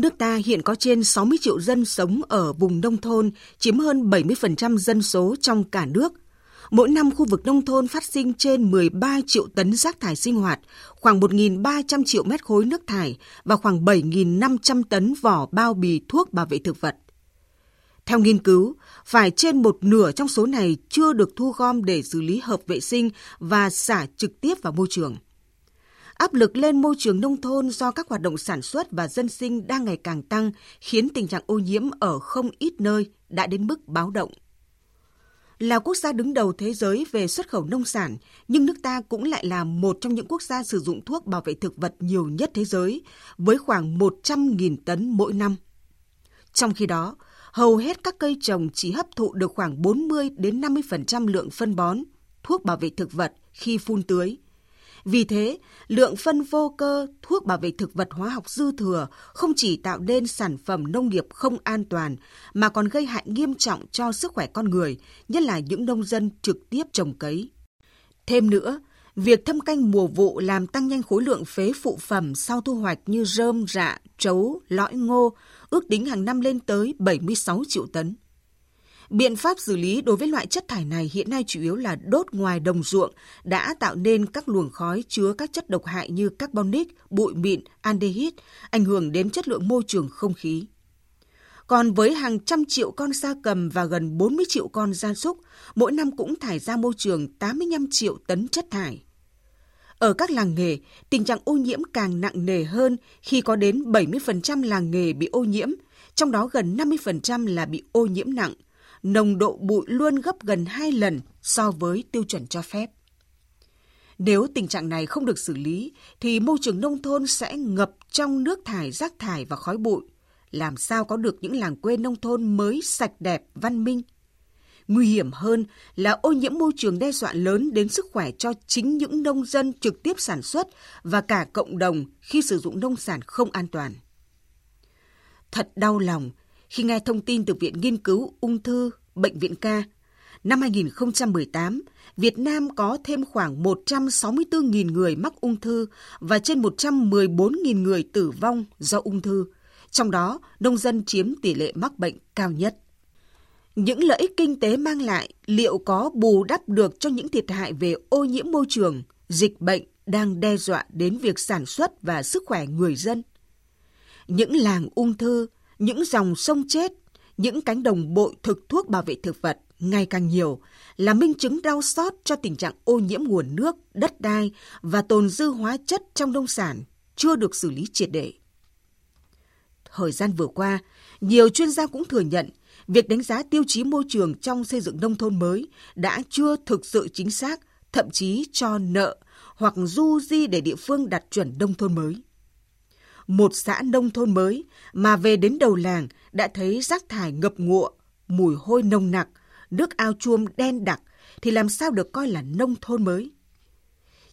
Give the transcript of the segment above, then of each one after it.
Nước ta hiện có trên 60 triệu dân sống ở vùng nông thôn, chiếm hơn 70% dân số trong cả nước. Mỗi năm khu vực nông thôn phát sinh trên 13 triệu tấn rác thải sinh hoạt, khoảng 1.300 triệu mét khối nước thải và khoảng 7.500 tấn vỏ bao bì thuốc bảo vệ thực vật. Theo nghiên cứu, phải trên một nửa trong số này chưa được thu gom để xử lý hợp vệ sinh và xả trực tiếp vào môi trường. Áp lực lên môi trường nông thôn do các hoạt động sản xuất và dân sinh đang ngày càng tăng khiến tình trạng ô nhiễm ở không ít nơi đã đến mức báo động. Là quốc gia đứng đầu thế giới về xuất khẩu nông sản, nhưng nước ta cũng lại là một trong những quốc gia sử dụng thuốc bảo vệ thực vật nhiều nhất thế giới, với khoảng 100.000 tấn mỗi năm. Trong khi đó, hầu hết các cây trồng chỉ hấp thụ được khoảng 40 đến 50% lượng phân bón, thuốc bảo vệ thực vật khi phun tưới. Vì thế, lượng phân vô cơ, thuốc bảo vệ thực vật hóa học dư thừa không chỉ tạo nên sản phẩm nông nghiệp không an toàn mà còn gây hại nghiêm trọng cho sức khỏe con người, nhất là những nông dân trực tiếp trồng cấy. Thêm nữa, việc thâm canh mùa vụ làm tăng nhanh khối lượng phế phụ phẩm sau thu hoạch như rơm, rạ, trấu, lõi ngô, ước tính hàng năm lên tới 76 triệu tấn. Biện pháp xử lý đối với loại chất thải này hiện nay chủ yếu là đốt ngoài đồng ruộng đã tạo nên các luồng khói chứa các chất độc hại như carbonic, bụi mịn, aldehyde, ảnh hưởng đến chất lượng môi trường không khí. Còn với hàng trăm triệu con gia cầm và gần 40 triệu con gia súc, mỗi năm cũng thải ra môi trường 85 triệu tấn chất thải. Ở các làng nghề, tình trạng ô nhiễm càng nặng nề hơn khi có đến 70% làng nghề bị ô nhiễm, trong đó gần 50% là bị ô nhiễm nặng, nồng độ bụi luôn gấp gần 2 lần so với tiêu chuẩn cho phép. Nếu tình trạng này không được xử lý, thì môi trường nông thôn sẽ ngập trong nước thải, rác thải và khói bụi. Làm sao có được những làng quê nông thôn mới sạch đẹp, văn minh? Nguy hiểm hơn là ô nhiễm môi trường đe dọa lớn đến sức khỏe cho chính những nông dân trực tiếp sản xuất và cả cộng đồng khi sử dụng nông sản không an toàn. Thật đau lòng khi nghe thông tin từ Viện Nghiên cứu Ung thư Bệnh viện Ca. Năm 2018, Việt Nam có thêm khoảng 164.000 người mắc ung thư và trên 114.000 người tử vong do ung thư. Trong đó, nông dân chiếm tỷ lệ mắc bệnh cao nhất. Những lợi ích kinh tế mang lại liệu có bù đắp được cho những thiệt hại về ô nhiễm môi trường, dịch bệnh đang đe dọa đến việc sản xuất và sức khỏe người dân? Những làng ung thư những dòng sông chết, những cánh đồng bội thực thuốc bảo vệ thực vật ngày càng nhiều là minh chứng đau xót cho tình trạng ô nhiễm nguồn nước, đất đai và tồn dư hóa chất trong nông sản chưa được xử lý triệt để. Thời gian vừa qua, nhiều chuyên gia cũng thừa nhận việc đánh giá tiêu chí môi trường trong xây dựng nông thôn mới đã chưa thực sự chính xác, thậm chí cho nợ hoặc du di để địa phương đạt chuẩn nông thôn mới một xã nông thôn mới mà về đến đầu làng đã thấy rác thải ngập ngụa, mùi hôi nồng nặc, nước ao chuông đen đặc thì làm sao được coi là nông thôn mới.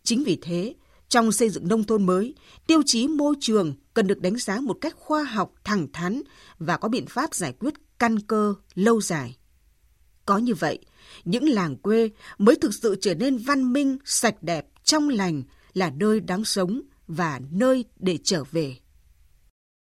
Chính vì thế, trong xây dựng nông thôn mới, tiêu chí môi trường cần được đánh giá một cách khoa học, thẳng thắn và có biện pháp giải quyết căn cơ lâu dài. Có như vậy, những làng quê mới thực sự trở nên văn minh, sạch đẹp, trong lành là nơi đáng sống và nơi để trở về.